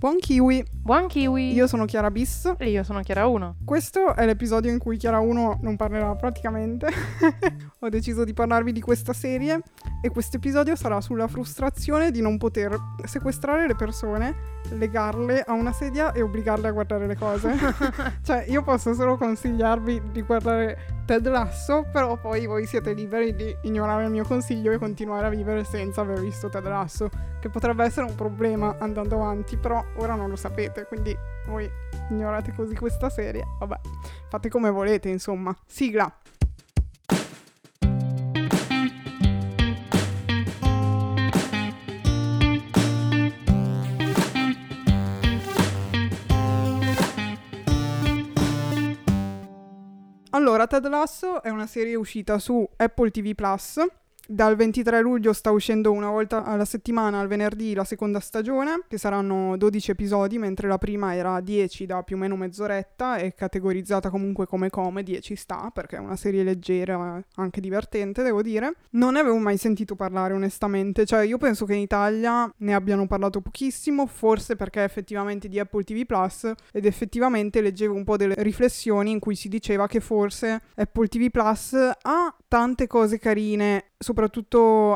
Buon kiwi! Buon kiwi! Io sono Chiara Bis. E io sono Chiara 1. Questo è l'episodio in cui Chiara 1 non parlerà praticamente. Ho deciso di parlarvi di questa serie e questo episodio sarà sulla frustrazione di non poter sequestrare le persone, legarle a una sedia e obbligarle a guardare le cose. cioè, io posso solo consigliarvi di guardare Ted Lasso, però poi voi siete liberi di ignorare il mio consiglio e continuare a vivere senza aver visto Ted Lasso, che potrebbe essere un problema andando avanti, però ora non lo sapete, quindi voi ignorate così questa serie. Vabbè, fate come volete, insomma. Sigla. Allora, Ted Lasso è una serie uscita su Apple TV Plus dal 23 luglio sta uscendo una volta alla settimana, al venerdì, la seconda stagione, che saranno 12 episodi, mentre la prima era 10 da più o meno mezz'oretta e categorizzata comunque come comedy e ci sta, perché è una serie leggera, anche divertente, devo dire. Non ne avevo mai sentito parlare onestamente, cioè io penso che in Italia ne abbiano parlato pochissimo, forse perché effettivamente di Apple TV Plus ed effettivamente leggevo un po' delle riflessioni in cui si diceva che forse Apple TV Plus ha tante cose carine soprattutto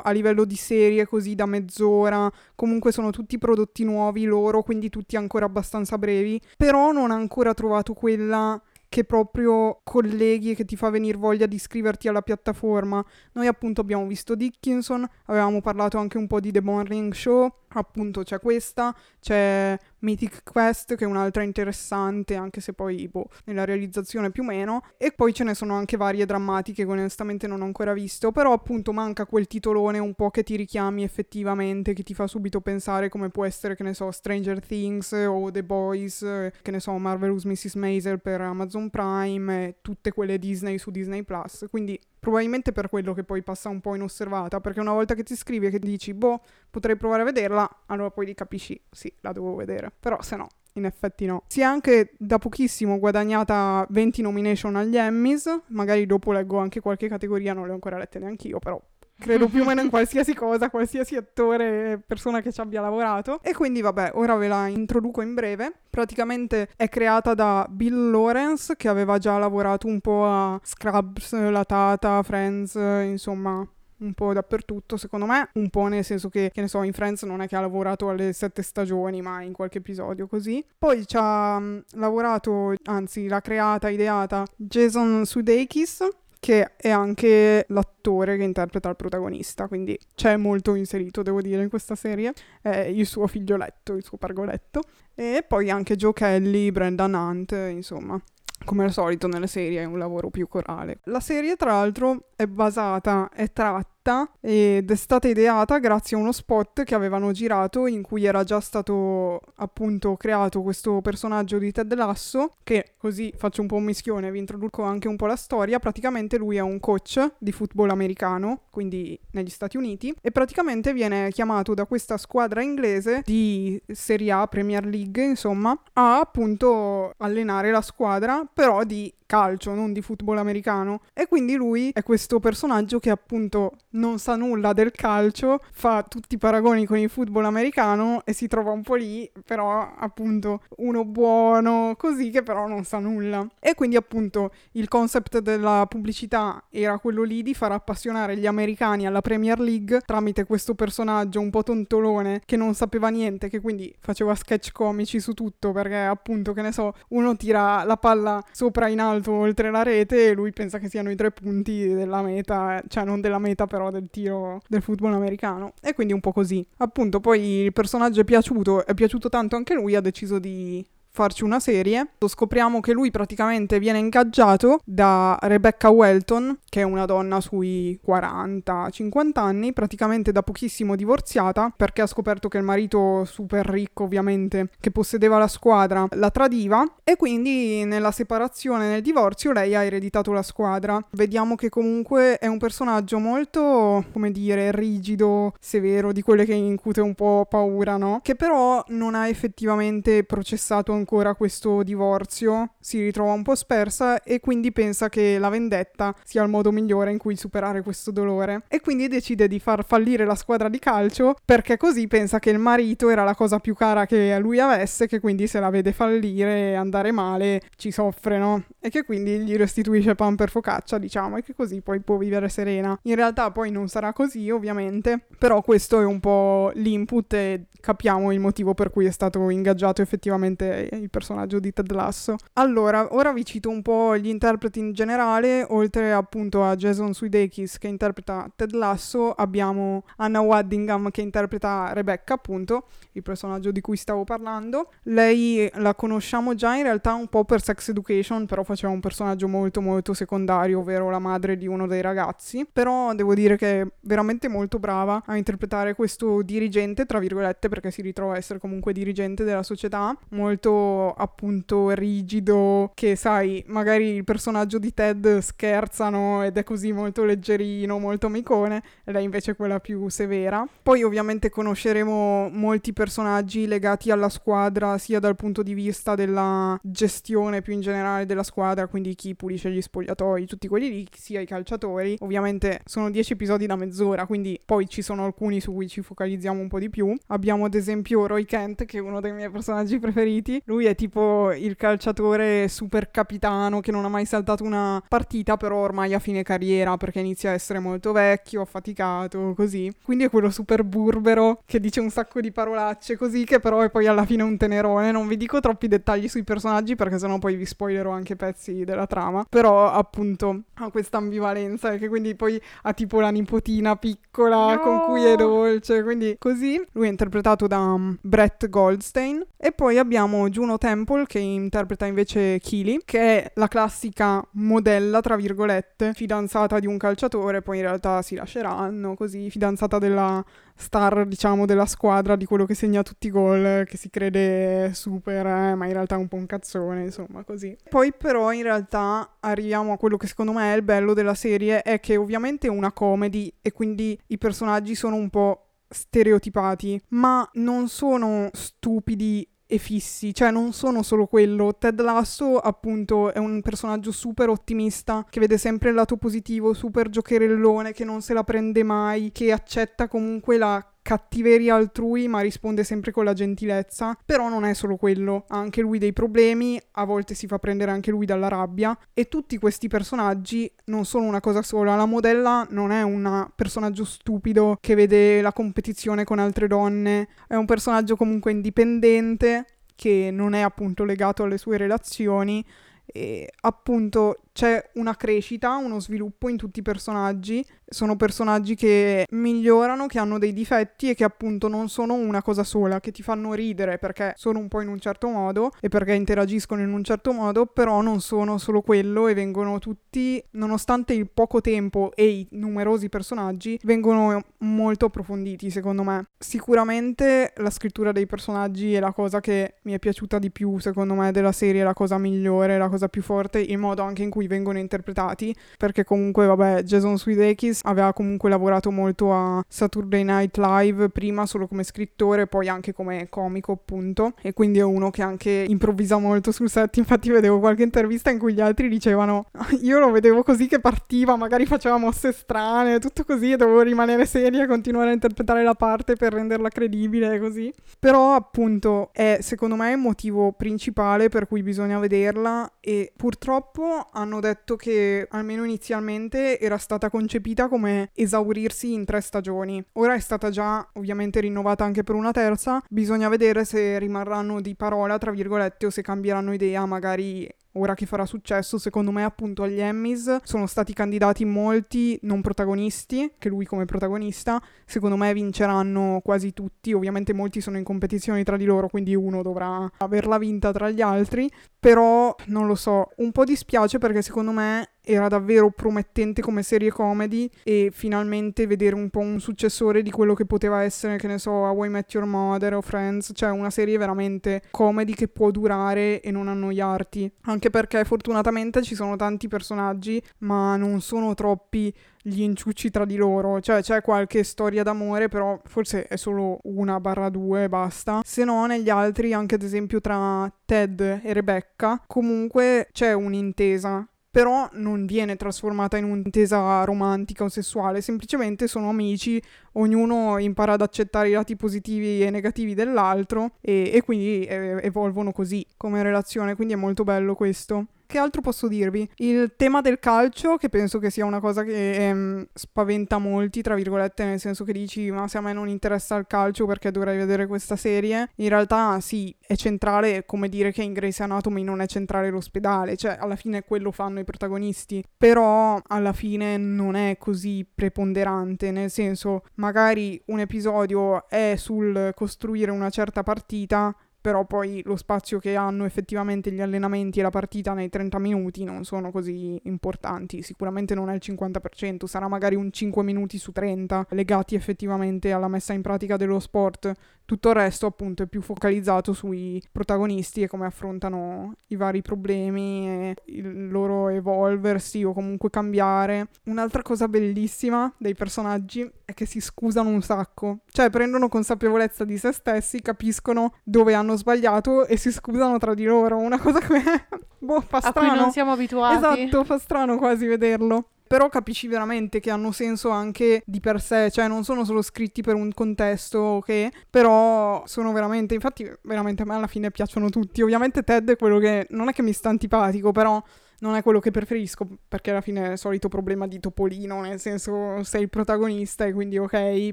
a livello di serie così da mezz'ora, comunque sono tutti prodotti nuovi loro, quindi tutti ancora abbastanza brevi, però non ha ancora trovato quella che proprio colleghi e che ti fa venire voglia di iscriverti alla piattaforma. Noi appunto abbiamo visto Dickinson, avevamo parlato anche un po' di The Morning Show, appunto c'è questa, c'è Mythic Quest che è un'altra interessante anche se poi boh, nella realizzazione più o meno e poi ce ne sono anche varie drammatiche che onestamente non ho ancora visto però appunto manca quel titolone un po' che ti richiami effettivamente che ti fa subito pensare come può essere che ne so Stranger Things o The Boys che ne so Marvelous Mrs. Maisel per Amazon Prime e tutte quelle Disney su Disney Plus quindi probabilmente per quello che poi passa un po' inosservata perché una volta che ti scrivi e che dici boh potrei provare a vederla allora poi capisci sì la devo vedere però se no, in effetti no. Si è anche da pochissimo guadagnata 20 nomination agli Emmys, magari dopo leggo anche qualche categoria, non le ho ancora lette neanche io, però credo più o meno in qualsiasi cosa, qualsiasi attore, persona che ci abbia lavorato. E quindi vabbè, ora ve la introduco in breve. Praticamente è creata da Bill Lawrence, che aveva già lavorato un po' a Scrubs, La Tata, Friends, insomma un po' dappertutto, secondo me, un po' nel senso che, che ne so, in Friends non è che ha lavorato alle sette stagioni, ma in qualche episodio così. Poi ci ha um, lavorato, anzi l'ha creata, ideata Jason Sudeikis, che è anche l'attore che interpreta il protagonista, quindi c'è molto inserito, devo dire, in questa serie, è il suo figlioletto, il suo pargoletto, e poi anche Joe Kelly, Brendan Hunt, insomma come al solito nelle serie è un lavoro più corale. La serie tra l'altro è basata, è tratta diretta ed è stata ideata grazie a uno spot che avevano girato in cui era già stato appunto creato questo personaggio di Ted Lasso che così faccio un po' un mischione, vi introduco anche un po' la storia. Praticamente lui è un coach di football americano, quindi negli Stati Uniti e praticamente viene chiamato da questa squadra inglese di Serie A, Premier League, insomma, a appunto allenare la squadra, però di calcio, non di football americano. E quindi lui è questo personaggio che appunto non sa nulla del calcio, fa tutti i paragoni con il football americano e si trova un po' lì, però appunto uno buono, così che però non sa nulla. E quindi appunto il concept della pubblicità era quello lì di far appassionare gli americani alla Premier League tramite questo personaggio un po' tontolone che non sapeva niente, che quindi faceva sketch comici su tutto perché appunto che ne so, uno tira la palla sopra in alto alto oltre la rete e lui pensa che siano i tre punti della meta, cioè non della meta però del tiro del football americano. E quindi un po' così. Appunto, poi il personaggio è piaciuto, è piaciuto tanto anche lui, ha deciso di farci una serie. Scopriamo che lui praticamente viene ingaggiato da Rebecca Welton, che è una donna sui 40-50 anni, praticamente da pochissimo divorziata, perché ha scoperto che il marito super ricco, ovviamente, che possedeva la squadra, la tradiva e quindi nella separazione, nel divorzio, lei ha ereditato la squadra. Vediamo che comunque è un personaggio molto, come dire, rigido, severo, di quelle che incute un po' paura, no? Che però non ha effettivamente processato ancora questo divorzio, si ritrova un po' spersa e quindi pensa che la vendetta sia il modo migliore in cui superare questo dolore. E quindi decide di far fallire la squadra di calcio perché così pensa che il marito era la cosa più cara che lui avesse, che quindi se la vede fallire e andare male ci soffre, no? E che quindi gli restituisce pan per focaccia, diciamo, e che così poi può vivere serena. In realtà poi non sarà così, ovviamente, però questo è un po' l'input e capiamo il motivo per cui è stato ingaggiato effettivamente il personaggio di Ted Lasso. Allora, ora vi cito un po' gli interpreti in generale, oltre appunto a Jason Sudeikis che interpreta Ted Lasso, abbiamo Anna Waddingham che interpreta Rebecca, appunto, il personaggio di cui stavo parlando. Lei la conosciamo già in realtà un po' per Sex Education, però faceva un personaggio molto molto secondario, ovvero la madre di uno dei ragazzi, però devo dire che è veramente molto brava a interpretare questo dirigente, tra virgolette, perché si ritrova a essere comunque dirigente della società, molto appunto rigido, che sai, magari il personaggio di Ted scherzano ed è così molto leggerino, molto amicone, lei invece è quella più severa. Poi ovviamente conosceremo molti personaggi legati alla squadra, sia dal punto di vista della gestione più in generale della squadra, quindi chi pulisce gli spogliatoi, tutti quelli lì, sia i calciatori. Ovviamente sono dieci episodi da mezz'ora, quindi poi ci sono alcuni su cui ci focalizziamo un po' di più. Abbiamo ad esempio Roy Kent, che è uno dei miei personaggi preferiti. Lui è tipo il calciatore super capitano che non ha mai saltato una partita, però ormai a fine carriera perché inizia a essere molto vecchio, affaticato, così. Quindi è quello super burbero che dice un sacco di parolacce così, che però è poi alla fine un tenerone. Non vi dico troppi dettagli sui personaggi perché sennò poi vi spoilerò anche pezzi della trama. Però appunto ha questa ambivalenza che quindi poi ha tipo la nipotina piccola No! con cui è dolce, quindi così. Lui è interpretato da um, Brett Goldstein. E poi abbiamo Juno Temple che interpreta invece Keely, che è la classica modella, tra virgolette, fidanzata di un calciatore, poi in realtà si lasceranno, così, fidanzata della star, diciamo, della squadra, di quello che segna tutti i gol, che si crede super, eh, ma in realtà è un po' un cazzone, insomma, così. Poi però in realtà arriviamo a quello che secondo me è il bello della serie, è che ovviamente è una comedy e quindi i personaggi sono un po' stereotipati, ma non sono stupidi e fissi, cioè non sono solo quello. Ted Lasso, appunto, è un personaggio super ottimista che vede sempre il lato positivo, super giocherellone, che non se la prende mai, che accetta comunque la cattiveria altrui ma risponde sempre con la gentilezza però non è solo quello ha anche lui dei problemi a volte si fa prendere anche lui dalla rabbia e tutti questi personaggi non sono una cosa sola la modella non è un personaggio stupido che vede la competizione con altre donne è un personaggio comunque indipendente che non è appunto legato alle sue relazioni e appunto c'è una crescita, uno sviluppo in tutti i personaggi. Sono personaggi che migliorano, che hanno dei difetti e che appunto non sono una cosa sola, che ti fanno ridere perché sono un po' in un certo modo e perché interagiscono in un certo modo, però non sono solo quello e vengono tutti, nonostante il poco tempo e i numerosi personaggi, vengono molto approfonditi secondo me. Sicuramente la scrittura dei personaggi è la cosa che mi è piaciuta di più secondo me della serie, la cosa migliore, la cosa più forte, il modo anche in cui vengono interpretati, perché comunque vabbè Jason Sudeikis aveva comunque lavorato molto a Saturday Night Live, prima solo come scrittore, poi anche come comico appunto, e quindi è uno che anche improvvisa molto sul set, infatti vedevo qualche intervista in cui gli altri dicevano io lo vedevo così che partiva, magari faceva mosse strane, tutto così e dovevo rimanere seria e continuare a interpretare la parte per renderla credibile così. Però appunto è secondo me il motivo principale per cui bisogna vederla e purtroppo hanno detto che almeno inizialmente era stata concepita come esaurirsi in tre stagioni. Ora è stata già ovviamente rinnovata anche per una terza, bisogna vedere se rimarranno di parola tra virgolette o se cambieranno idea magari ora che farà successo, secondo me appunto agli Emmys sono stati candidati molti non protagonisti, che lui come protagonista, secondo me vinceranno quasi tutti, ovviamente molti sono in competizione tra di loro, quindi uno dovrà averla vinta tra gli altri, però non lo so, un po' dispiace perché secondo me era davvero promettente come serie comedy e finalmente vedere un po' un successore di quello che poteva essere, che ne so, I Met Your Mother o Friends, cioè una serie veramente comedy che può durare e non annoiarti, anche perché fortunatamente ci sono tanti personaggi, ma non sono troppi gli inciucci tra di loro, cioè c'è qualche storia d'amore, però forse è solo una barra due e basta. Se no, negli altri, anche ad esempio tra Ted e Rebecca, comunque c'è un'intesa però non viene trasformata in un'intesa romantica o sessuale, semplicemente sono amici, ognuno impara ad accettare i lati positivi e negativi dell'altro e, e quindi eh, evolvono così come relazione, quindi è molto bello questo. Che altro posso dirvi? Il tema del calcio, che penso che sia una cosa che ehm, spaventa molti, tra virgolette, nel senso che dici, ma se a me non interessa il calcio perché dovrei vedere questa serie? In realtà sì, è centrale come dire che in Grey's Anatomy non è centrale l'ospedale, cioè alla fine quello fanno i protagonisti, però alla fine non è così preponderante, nel senso magari un episodio è sul costruire una certa partita, però poi lo spazio che hanno effettivamente gli allenamenti e la partita nei 30 minuti non sono così importanti, sicuramente non è il 50%, sarà magari un 5 minuti su 30 legati effettivamente alla messa in pratica dello sport, tutto il resto appunto è più focalizzato sui protagonisti e come affrontano i vari problemi e il loro evolversi o comunque cambiare. Un'altra cosa bellissima dei personaggi è che si scusano un sacco, cioè prendono consapevolezza di se stessi, capiscono dove hanno sbagliato e si scusano tra di loro, una cosa che boh, fa strano. A cui non siamo abituati. Esatto, fa strano quasi vederlo però capisci veramente che hanno senso anche di per sé, cioè non sono solo scritti per un contesto, ok? Però sono veramente, infatti veramente a me alla fine piacciono tutti. Ovviamente Ted è quello che non è che mi sta antipatico, però non è quello che preferisco perché alla fine è il solito problema di Topolino, nel senso sei il protagonista e quindi ok,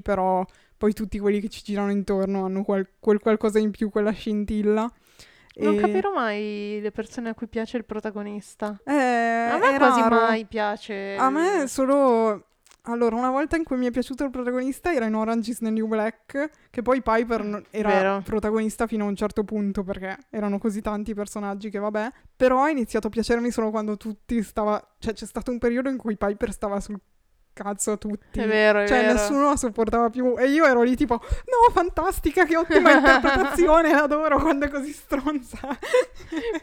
però poi tutti quelli che ci girano intorno hanno quel, quel qualcosa in più, quella scintilla. Non E- capirò mai le persone a cui piace il protagonista. Eh, a me quasi raro. mai piace. A me solo... Allora, una volta in cui mi è piaciuto il protagonista era in Orange is the New Black, che poi Piper era Vero. protagonista fino a un certo punto perché erano così tanti i personaggi che vabbè. Però ha iniziato a piacermi solo quando tutti stava... Cioè c'è stato un periodo in cui Piper stava sul cazzo a tutti. È vero, è Cioè vero. nessuno la sopportava più e io ero lì tipo no fantastica che ottima interpretazione adoro quando è così stronza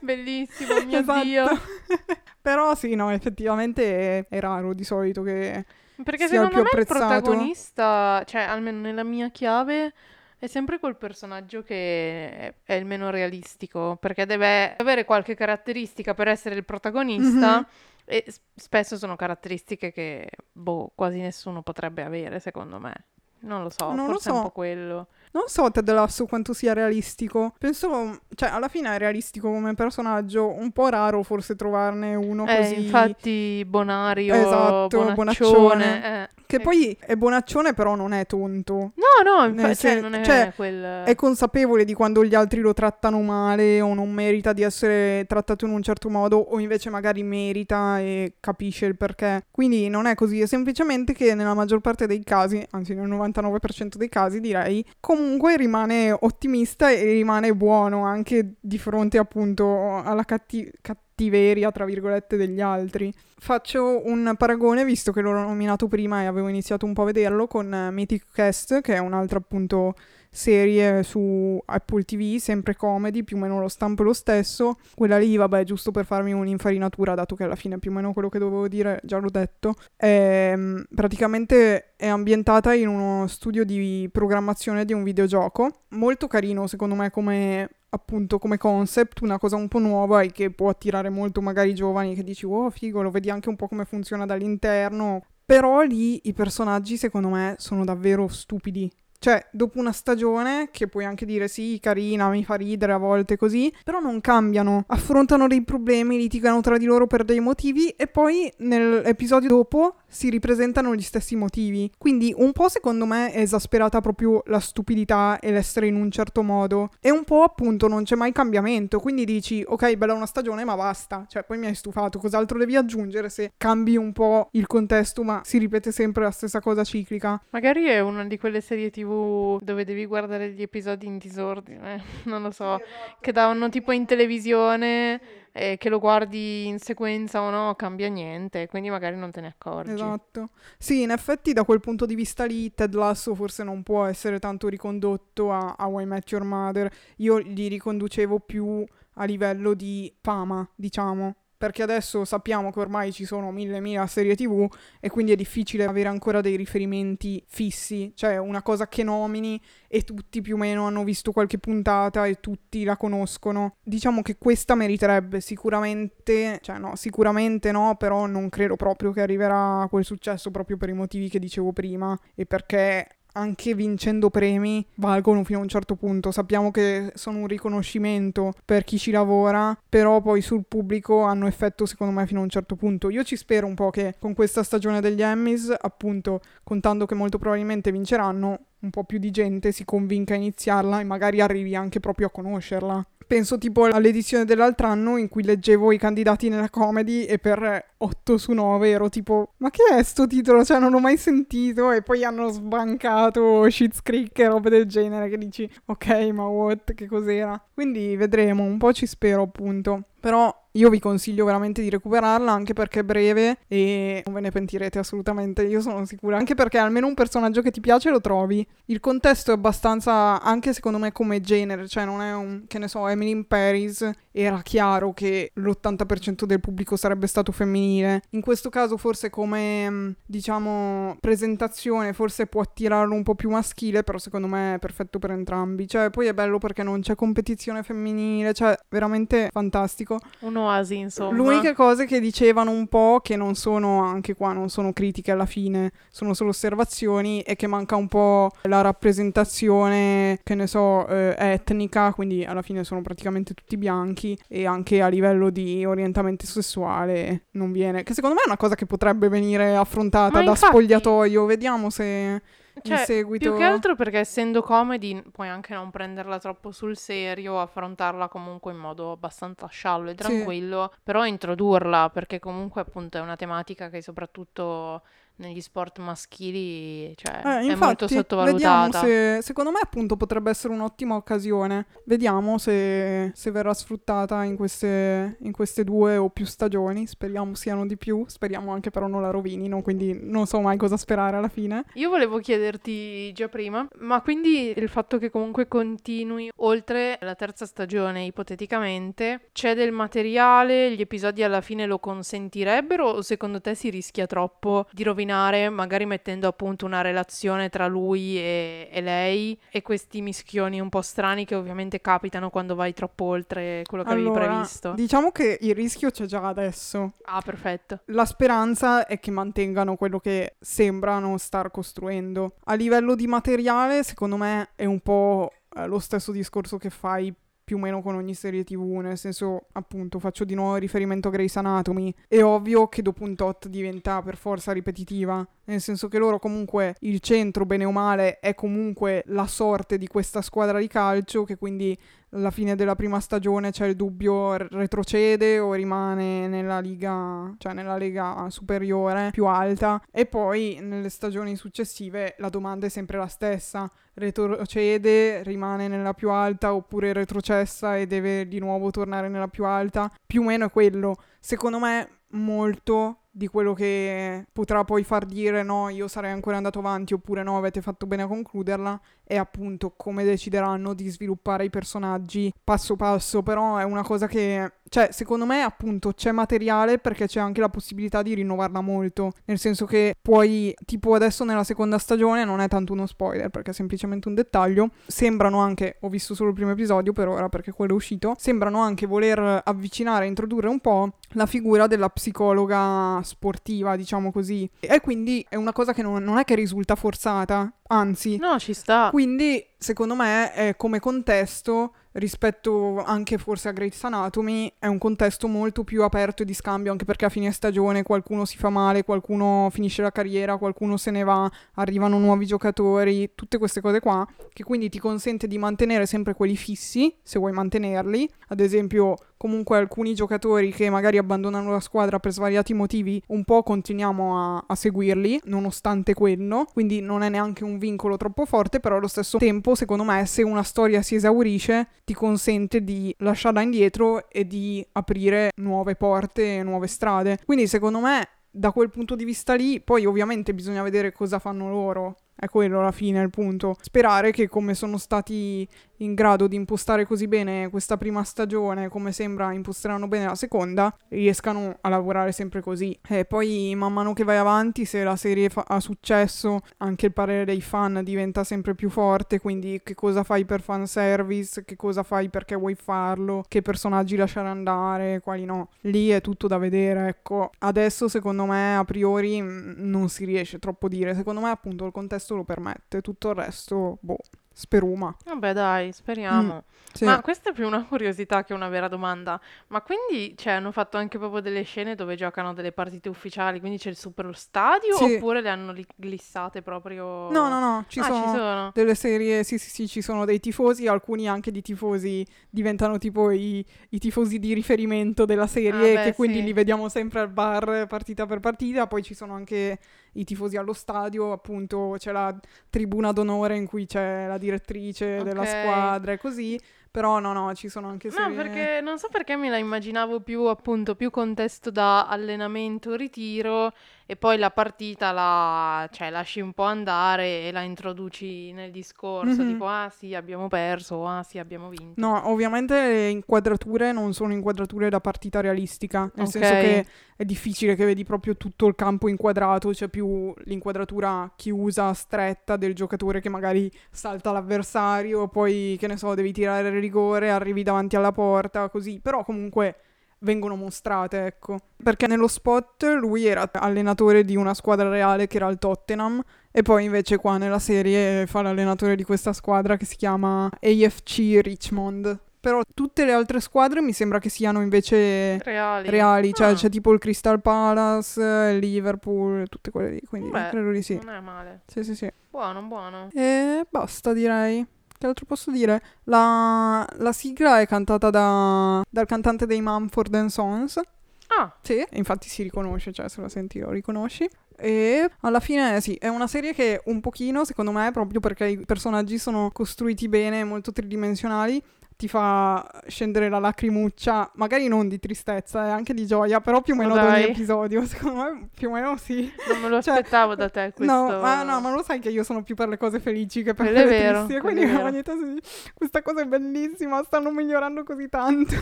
Bellissimo, mio Esatto. Dio. però sì no effettivamente è, è raro di solito che Perché sia il secondo me più il apprezzato. protagonista, cioè almeno nella mia chiave, è sempre quel personaggio che è il meno realistico, perché deve avere qualche caratteristica per essere il protagonista Mhm. E spesso sono caratteristiche che, boh, quasi nessuno potrebbe avere, secondo me. Non lo so, Non lo forse è un so. po' quello. Non so Ted Lasso quanto sia realistico penso cioè alla fine è realistico come personaggio un po' raro forse trovarne uno Eh, così infatti Bonario, Esatto, Bonaccione, Bonaccione. eh. che poi è bonaccione però non è tonto No, no, infa- Nel cioè, non è cioè, quel... è consapevole di quando gli altri lo trattano male o non merita di essere trattato in un certo modo o invece magari merita e capisce il perché. Quindi non è così, è semplicemente che nella maggior parte dei casi, anzi nel 99% dei casi direi, comunque rimane ottimista e rimane buono anche di fronte appunto alla catti- cattiveria, tra virgolette, degli altri. Faccio un paragone, visto che l'ho nominato prima e avevo iniziato un po' a vederlo, con Mythic Quest, che è un'altra appunto serie su Apple TV, sempre comedy, più o meno lo stampo è lo stesso. Quella lì, vabbè, giusto per farmi un'infarinatura, dato che alla fine più o meno quello che dovevo dire già l'ho detto. Ehm, praticamente è ambientata in uno studio di programmazione di un videogioco. Molto carino, secondo me, come appunto come concept, una cosa un po' nuova e che può attirare molto magari i giovani che dici oh figo, lo vedi anche un po' come funziona dall'interno. Però lì i personaggi secondo me sono davvero stupidi. Cioè, dopo una stagione, che puoi anche dire sì, carina, mi fa ridere a volte così, però non cambiano, affrontano dei problemi, litigano tra di loro per dei motivi e poi nell'episodio dopo si ripresentano gli stessi motivi. Quindi un po' secondo me è esasperata proprio la stupidità e l'essere in un certo modo e un po' appunto non c'è mai cambiamento, quindi dici ok, bella una stagione ma basta, cioè poi mi hai stufato, cos'altro devi aggiungere se cambi un po' il contesto ma si ripete sempre la stessa cosa ciclica. Magari è una di quelle serie tv TV dove devi guardare gli episodi in disordine, non lo so, che davano tipo in televisione e che lo guardi in sequenza o no, cambia niente, quindi magari non te ne accorgi. Esatto. Sì, in effetti da quel punto di vista lì Ted Lasso forse non può essere tanto ricondotto a, a Why I Met Your Mother. Io li riconducevo più a livello di fama, diciamo perché adesso sappiamo che ormai ci sono mille mila serie tv e quindi è difficile avere ancora dei riferimenti fissi, cioè una cosa che nomini e tutti più o meno hanno visto qualche puntata e tutti la conoscono. Diciamo che questa meriterebbe sicuramente, cioè no, sicuramente no, però non credo proprio che arriverà a quel successo proprio per i motivi che dicevo prima e perché anche vincendo premi valgono fino a un certo punto. Sappiamo che sono un riconoscimento per chi ci lavora, però poi sul pubblico hanno effetto secondo me fino a un certo punto. Io ci spero un po' che con questa stagione degli Emmys, appunto, contando che molto probabilmente vinceranno, un po' più di gente si convinca a iniziarla e magari arrivi anche proprio a conoscerla. Penso tipo all'edizione dell'altro anno in cui leggevo i candidati nella comedy e per 8 su 9 ero tipo ma che è sto titolo? Cioè non ho mai sentito e poi hanno sbancato Shit's Creek e robe del genere che dici ok ma what? Che cos'era? Quindi vedremo, un po' ci spero appunto. Però io vi consiglio veramente di recuperarla anche perché è breve e non ve ne pentirete assolutamente, io sono sicura. Anche perché almeno un personaggio che ti piace lo trovi. Il contesto è abbastanza, anche secondo me come genere, cioè non è un, che ne so, Emily in Paris, era chiaro che l'80% del pubblico sarebbe stato femminile. In questo caso forse come, mm, diciamo, presentazione forse può attirarlo un po' più maschile, però secondo me è perfetto per entrambi. Cioè poi è bello perché non c'è competizione femminile, cioè veramente fantastico ecco. Un'oasi, insomma. L'unica cosa che dicevano un po', che non sono, anche qua non sono critiche alla fine, sono solo osservazioni, è che manca un po' la rappresentazione, che ne so, eh, etnica, quindi alla fine sono praticamente tutti bianchi, e anche a livello di orientamento sessuale non viene, che secondo me è una cosa che potrebbe venire affrontata Ma da infatti... spogliatoio, vediamo se cioè, in seguito. Più che altro perché essendo comedy puoi anche non prenderla troppo sul serio, affrontarla comunque in modo abbastanza sciallo e tranquillo, sì. però introdurla perché comunque appunto è una tematica che soprattutto negli sport maschili cioè, eh, infatti, è molto sottovalutata. Se, secondo me appunto potrebbe essere un'ottima occasione. Vediamo se, se verrà sfruttata in queste, in queste, due o più stagioni. Speriamo siano di più, speriamo anche però non la rovinino, quindi non so mai cosa sperare alla fine. Io volevo chiederti già prima, ma quindi il fatto che comunque continui oltre la terza stagione ipoteticamente, c'è del materiale, gli episodi alla fine lo consentirebbero o secondo te si rischia troppo di rovinare rovinare, magari mettendo appunto una relazione tra lui e, e, lei e questi mischioni un po' strani che ovviamente capitano quando vai troppo oltre quello che allora, avevi previsto. Diciamo che il rischio c'è già adesso. Ah, perfetto. La speranza è che mantengano quello che sembrano star costruendo. A livello di materiale, secondo me è un po' eh, lo stesso discorso che fai più o meno con ogni serie tv, nel senso, appunto, faccio di nuovo riferimento a Grey's Anatomy. È ovvio che dopo un tot diventa per forza ripetitiva, nel senso che loro comunque il centro, bene o male, è comunque la sorte di questa squadra di calcio che quindi alla fine della prima stagione c'è il dubbio retrocede o rimane nella liga, cioè nella lega superiore più alta. E poi nelle stagioni successive la domanda è sempre la stessa, retrocede, rimane nella più alta oppure retrocessa e deve di nuovo tornare nella più alta, più o meno è quello. Secondo me molto di quello che potrà poi far dire no, io sarei ancora andato avanti oppure no, avete fatto bene a concluderla, è appunto come decideranno di sviluppare i personaggi passo passo, però è una cosa che, cioè, secondo me appunto c'è materiale perché c'è anche la possibilità di rinnovarla molto, nel senso che puoi, tipo adesso nella seconda stagione, non è tanto uno spoiler perché è semplicemente un dettaglio, sembrano anche, ho visto solo il primo episodio per ora perché quello è uscito, sembrano anche voler avvicinare, e introdurre un po' la figura della psicologa sportiva, diciamo così. E quindi è una cosa che non, non è che risulta forzata, anzi. No, ci sta. Quindi, secondo me, è come contesto rispetto anche forse a Grey's Anatomy è un contesto molto più aperto e di scambio anche perché a fine stagione qualcuno si fa male, qualcuno finisce la carriera, qualcuno se ne va, arrivano nuovi giocatori, tutte queste cose qua che quindi ti consente di mantenere sempre quelli fissi se vuoi mantenerli, ad esempio comunque alcuni giocatori che magari abbandonano la squadra per svariati motivi, un po' continuiamo a, a seguirli, nonostante quello, quindi non è neanche un vincolo troppo forte, però allo stesso tempo, secondo me, se una storia si esaurisce, ti consente di lasciarla indietro e di aprire nuove porte, nuove strade. Quindi secondo me da quel punto di vista lì, poi ovviamente bisogna vedere cosa fanno loro. È quello alla fine il punto. Sperare che come sono stati in grado di impostare così bene questa prima stagione, come sembra imposteranno bene la seconda, riescano a lavorare sempre così. E poi man mano che vai avanti, se la serie fa- ha successo, anche il parere dei fan diventa sempre più forte, quindi che cosa fai per fanservice, che cosa fai perché vuoi farlo, che personaggi lasciare andare, quali no. Lì è tutto da vedere, ecco. Adesso secondo me a priori mh, non si riesce troppo a dire, secondo me appunto il contesto lo permette, tutto il resto, boh speruma. Vabbè, dai, speriamo. Mm, sì. Ma questa è più una curiosità che una vera domanda. Ma quindi, cioè, hanno fatto anche proprio delle scene dove giocano delle partite ufficiali, quindi c'è il super stadio Sì. oppure le hanno li- glissate proprio? No, no, no, ci Ah, sono ci sono. delle serie, sì, sì, sì, ci sono dei tifosi, alcuni anche di tifosi diventano tipo i, i tifosi di riferimento della serie, Ah, beh, che quindi sì. li vediamo sempre al bar partita per partita, poi ci sono anche i tifosi allo stadio, appunto c'è la tribuna d'onore in cui c'è la direttrice della Ok. squadra e così, però no, no, ci sono anche No, serie... perché non so perché me la immaginavo più appunto più contesto da allenamento, ritiro e poi la partita la cioè lasci un po' andare e la introduci nel discorso, Mhm. tipo ah sì, abbiamo perso, ah sì, abbiamo vinto. No, ovviamente le inquadrature non sono inquadrature da partita realistica, nel Ok. senso che è difficile che vedi proprio tutto il campo inquadrato, c'è più l'inquadratura chiusa, stretta del giocatore che magari salta l'avversario, poi che ne so, devi tirare il rigore, arrivi davanti alla porta, così, però comunque vengono mostrate, ecco. Perché nello spot lui era allenatore di una squadra reale che era il Tottenham e poi invece qua nella serie fa l'allenatore di questa squadra che si chiama AFC Richmond. Però tutte le altre squadre mi sembra che siano invece Reali. reali, cioè Ah, c'è tipo il Crystal Palace, il Liverpool, tutte quelle lì, quindi Beh, credo di sì. Non è male. Sì, sì, sì. Buono, buono. E basta, direi. Che altro posso dire? La, la sigla è cantata da, dal cantante dei Mumford Sons. Ah, Sì, infatti si riconosce, cioè se la senti lo riconosci. E alla fine sì, è una serie che un pochino, secondo me, proprio perché i personaggi sono costruiti bene, molto tridimensionali, ti fa scendere la lacrimuccia, magari non di tristezza, eh, anche di gioia, però più o meno Ma ad ogni dai. episodio, secondo me più o meno sì. non me lo Cioè, aspettavo da te questo. No, ma no, ma lo sai che io sono più per le cose felici che per quelle vero, tristi, quindi è vero. ogni tanto questa cosa è bellissima, stanno migliorando così tanto.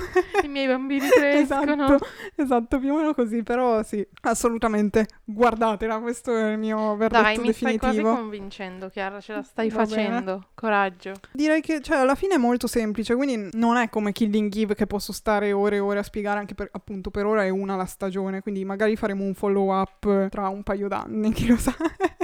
I miei bambini crescono. Esatto, esatto, più o meno così, però sì, assolutamente, guardatela, questo è il mio verdetto Dai, mi stai quasi definitivo. convincendo, Chiara, ce la stai Va bene. facendo. Coraggio. Direi che, cioè, alla fine è molto semplice, quindi non è come Killing Eve che posso stare ore e ore a spiegare, anche per, appunto, per ora è una la stagione, quindi magari faremo un follow up tra un paio d'anni, chi lo sa.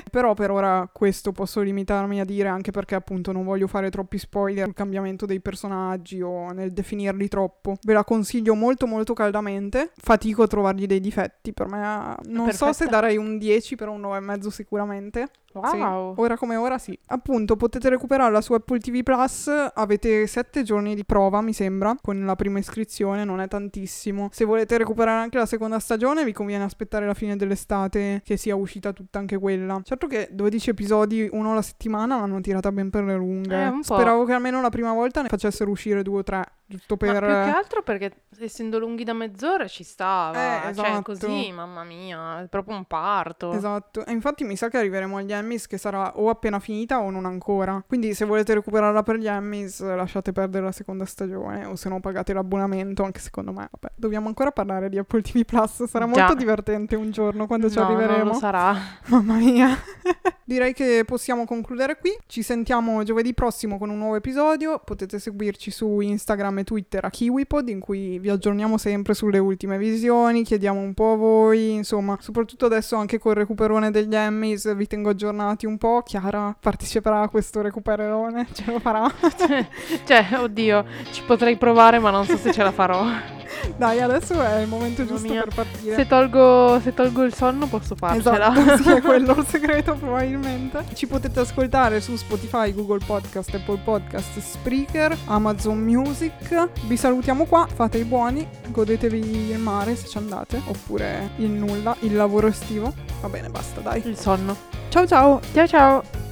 Però per ora questo posso limitarmi a dire, anche perché appunto non voglio fare troppi spoiler sul cambiamento dei personaggi o nel definirli troppo. Ve la consiglio molto molto caldamente, fatico a trovargli dei difetti, per me non so se perfetta. darei un 10, però un 9,5 sicuramente. Sì, Wow. ora come ora sì. Appunto, potete recuperarla su Apple TV Plus. Avete 7 giorni di prova, mi sembra, con la prima iscrizione, non è tantissimo. Se volete recuperare anche la seconda stagione, vi conviene aspettare la fine dell'estate che sia uscita tutta anche quella. Certo che 12 episodi, uno alla settimana, l'hanno tirata ben per le lunghe. Eh. Speravo che almeno la prima volta ne facessero uscire due o tre, giusto Ma per... più che altro perché essendo lunghi da mezz'ora ci stava. Eh, Cioè, esatto. così, mamma mia, è proprio un parto. Esatto, e infatti mi sa che arriveremo agli Emmys che sarà o appena finita o non ancora. Quindi se volete recuperarla per gli Emmys lasciate perdere la seconda stagione o se no pagate l'abbonamento, anche secondo me. Vabbè, dobbiamo ancora parlare di Apple TV Plus, sarà Già. molto divertente un giorno quando ci No, arriveremo. non lo sarà. Mamma mia. Direi che possiamo concludere qui. Ci sentiamo giovedì prossimo con un nuovo episodio. Potete seguirci su Instagram e Twitter a KiwiPod, in cui vi aggiorniamo sempre sulle ultime visioni, chiediamo un po' a voi, insomma, soprattutto adesso anche col recuperone degli Emmys vi tengo aggiornati un po'. Chiara parteciperà a questo recuperone, ce lo farà. cioè, oddio, ci potrei provare, ma non so se ce la farò. Dai, adesso è il momento giusto mia. per partire. Se tolgo, se tolgo il sonno posso farcela. Esatto, sì, è quello il segreto probabilmente. Ci potete ascoltare su Spotify, Google Podcast, Apple Podcast, Spreaker, Amazon Music. Vi salutiamo qua, fate i buoni, godetevi il mare se ci andate, oppure il nulla, il lavoro estivo. Va bene, basta, dai. il sonno. Ciao ciao! Ciao ciao.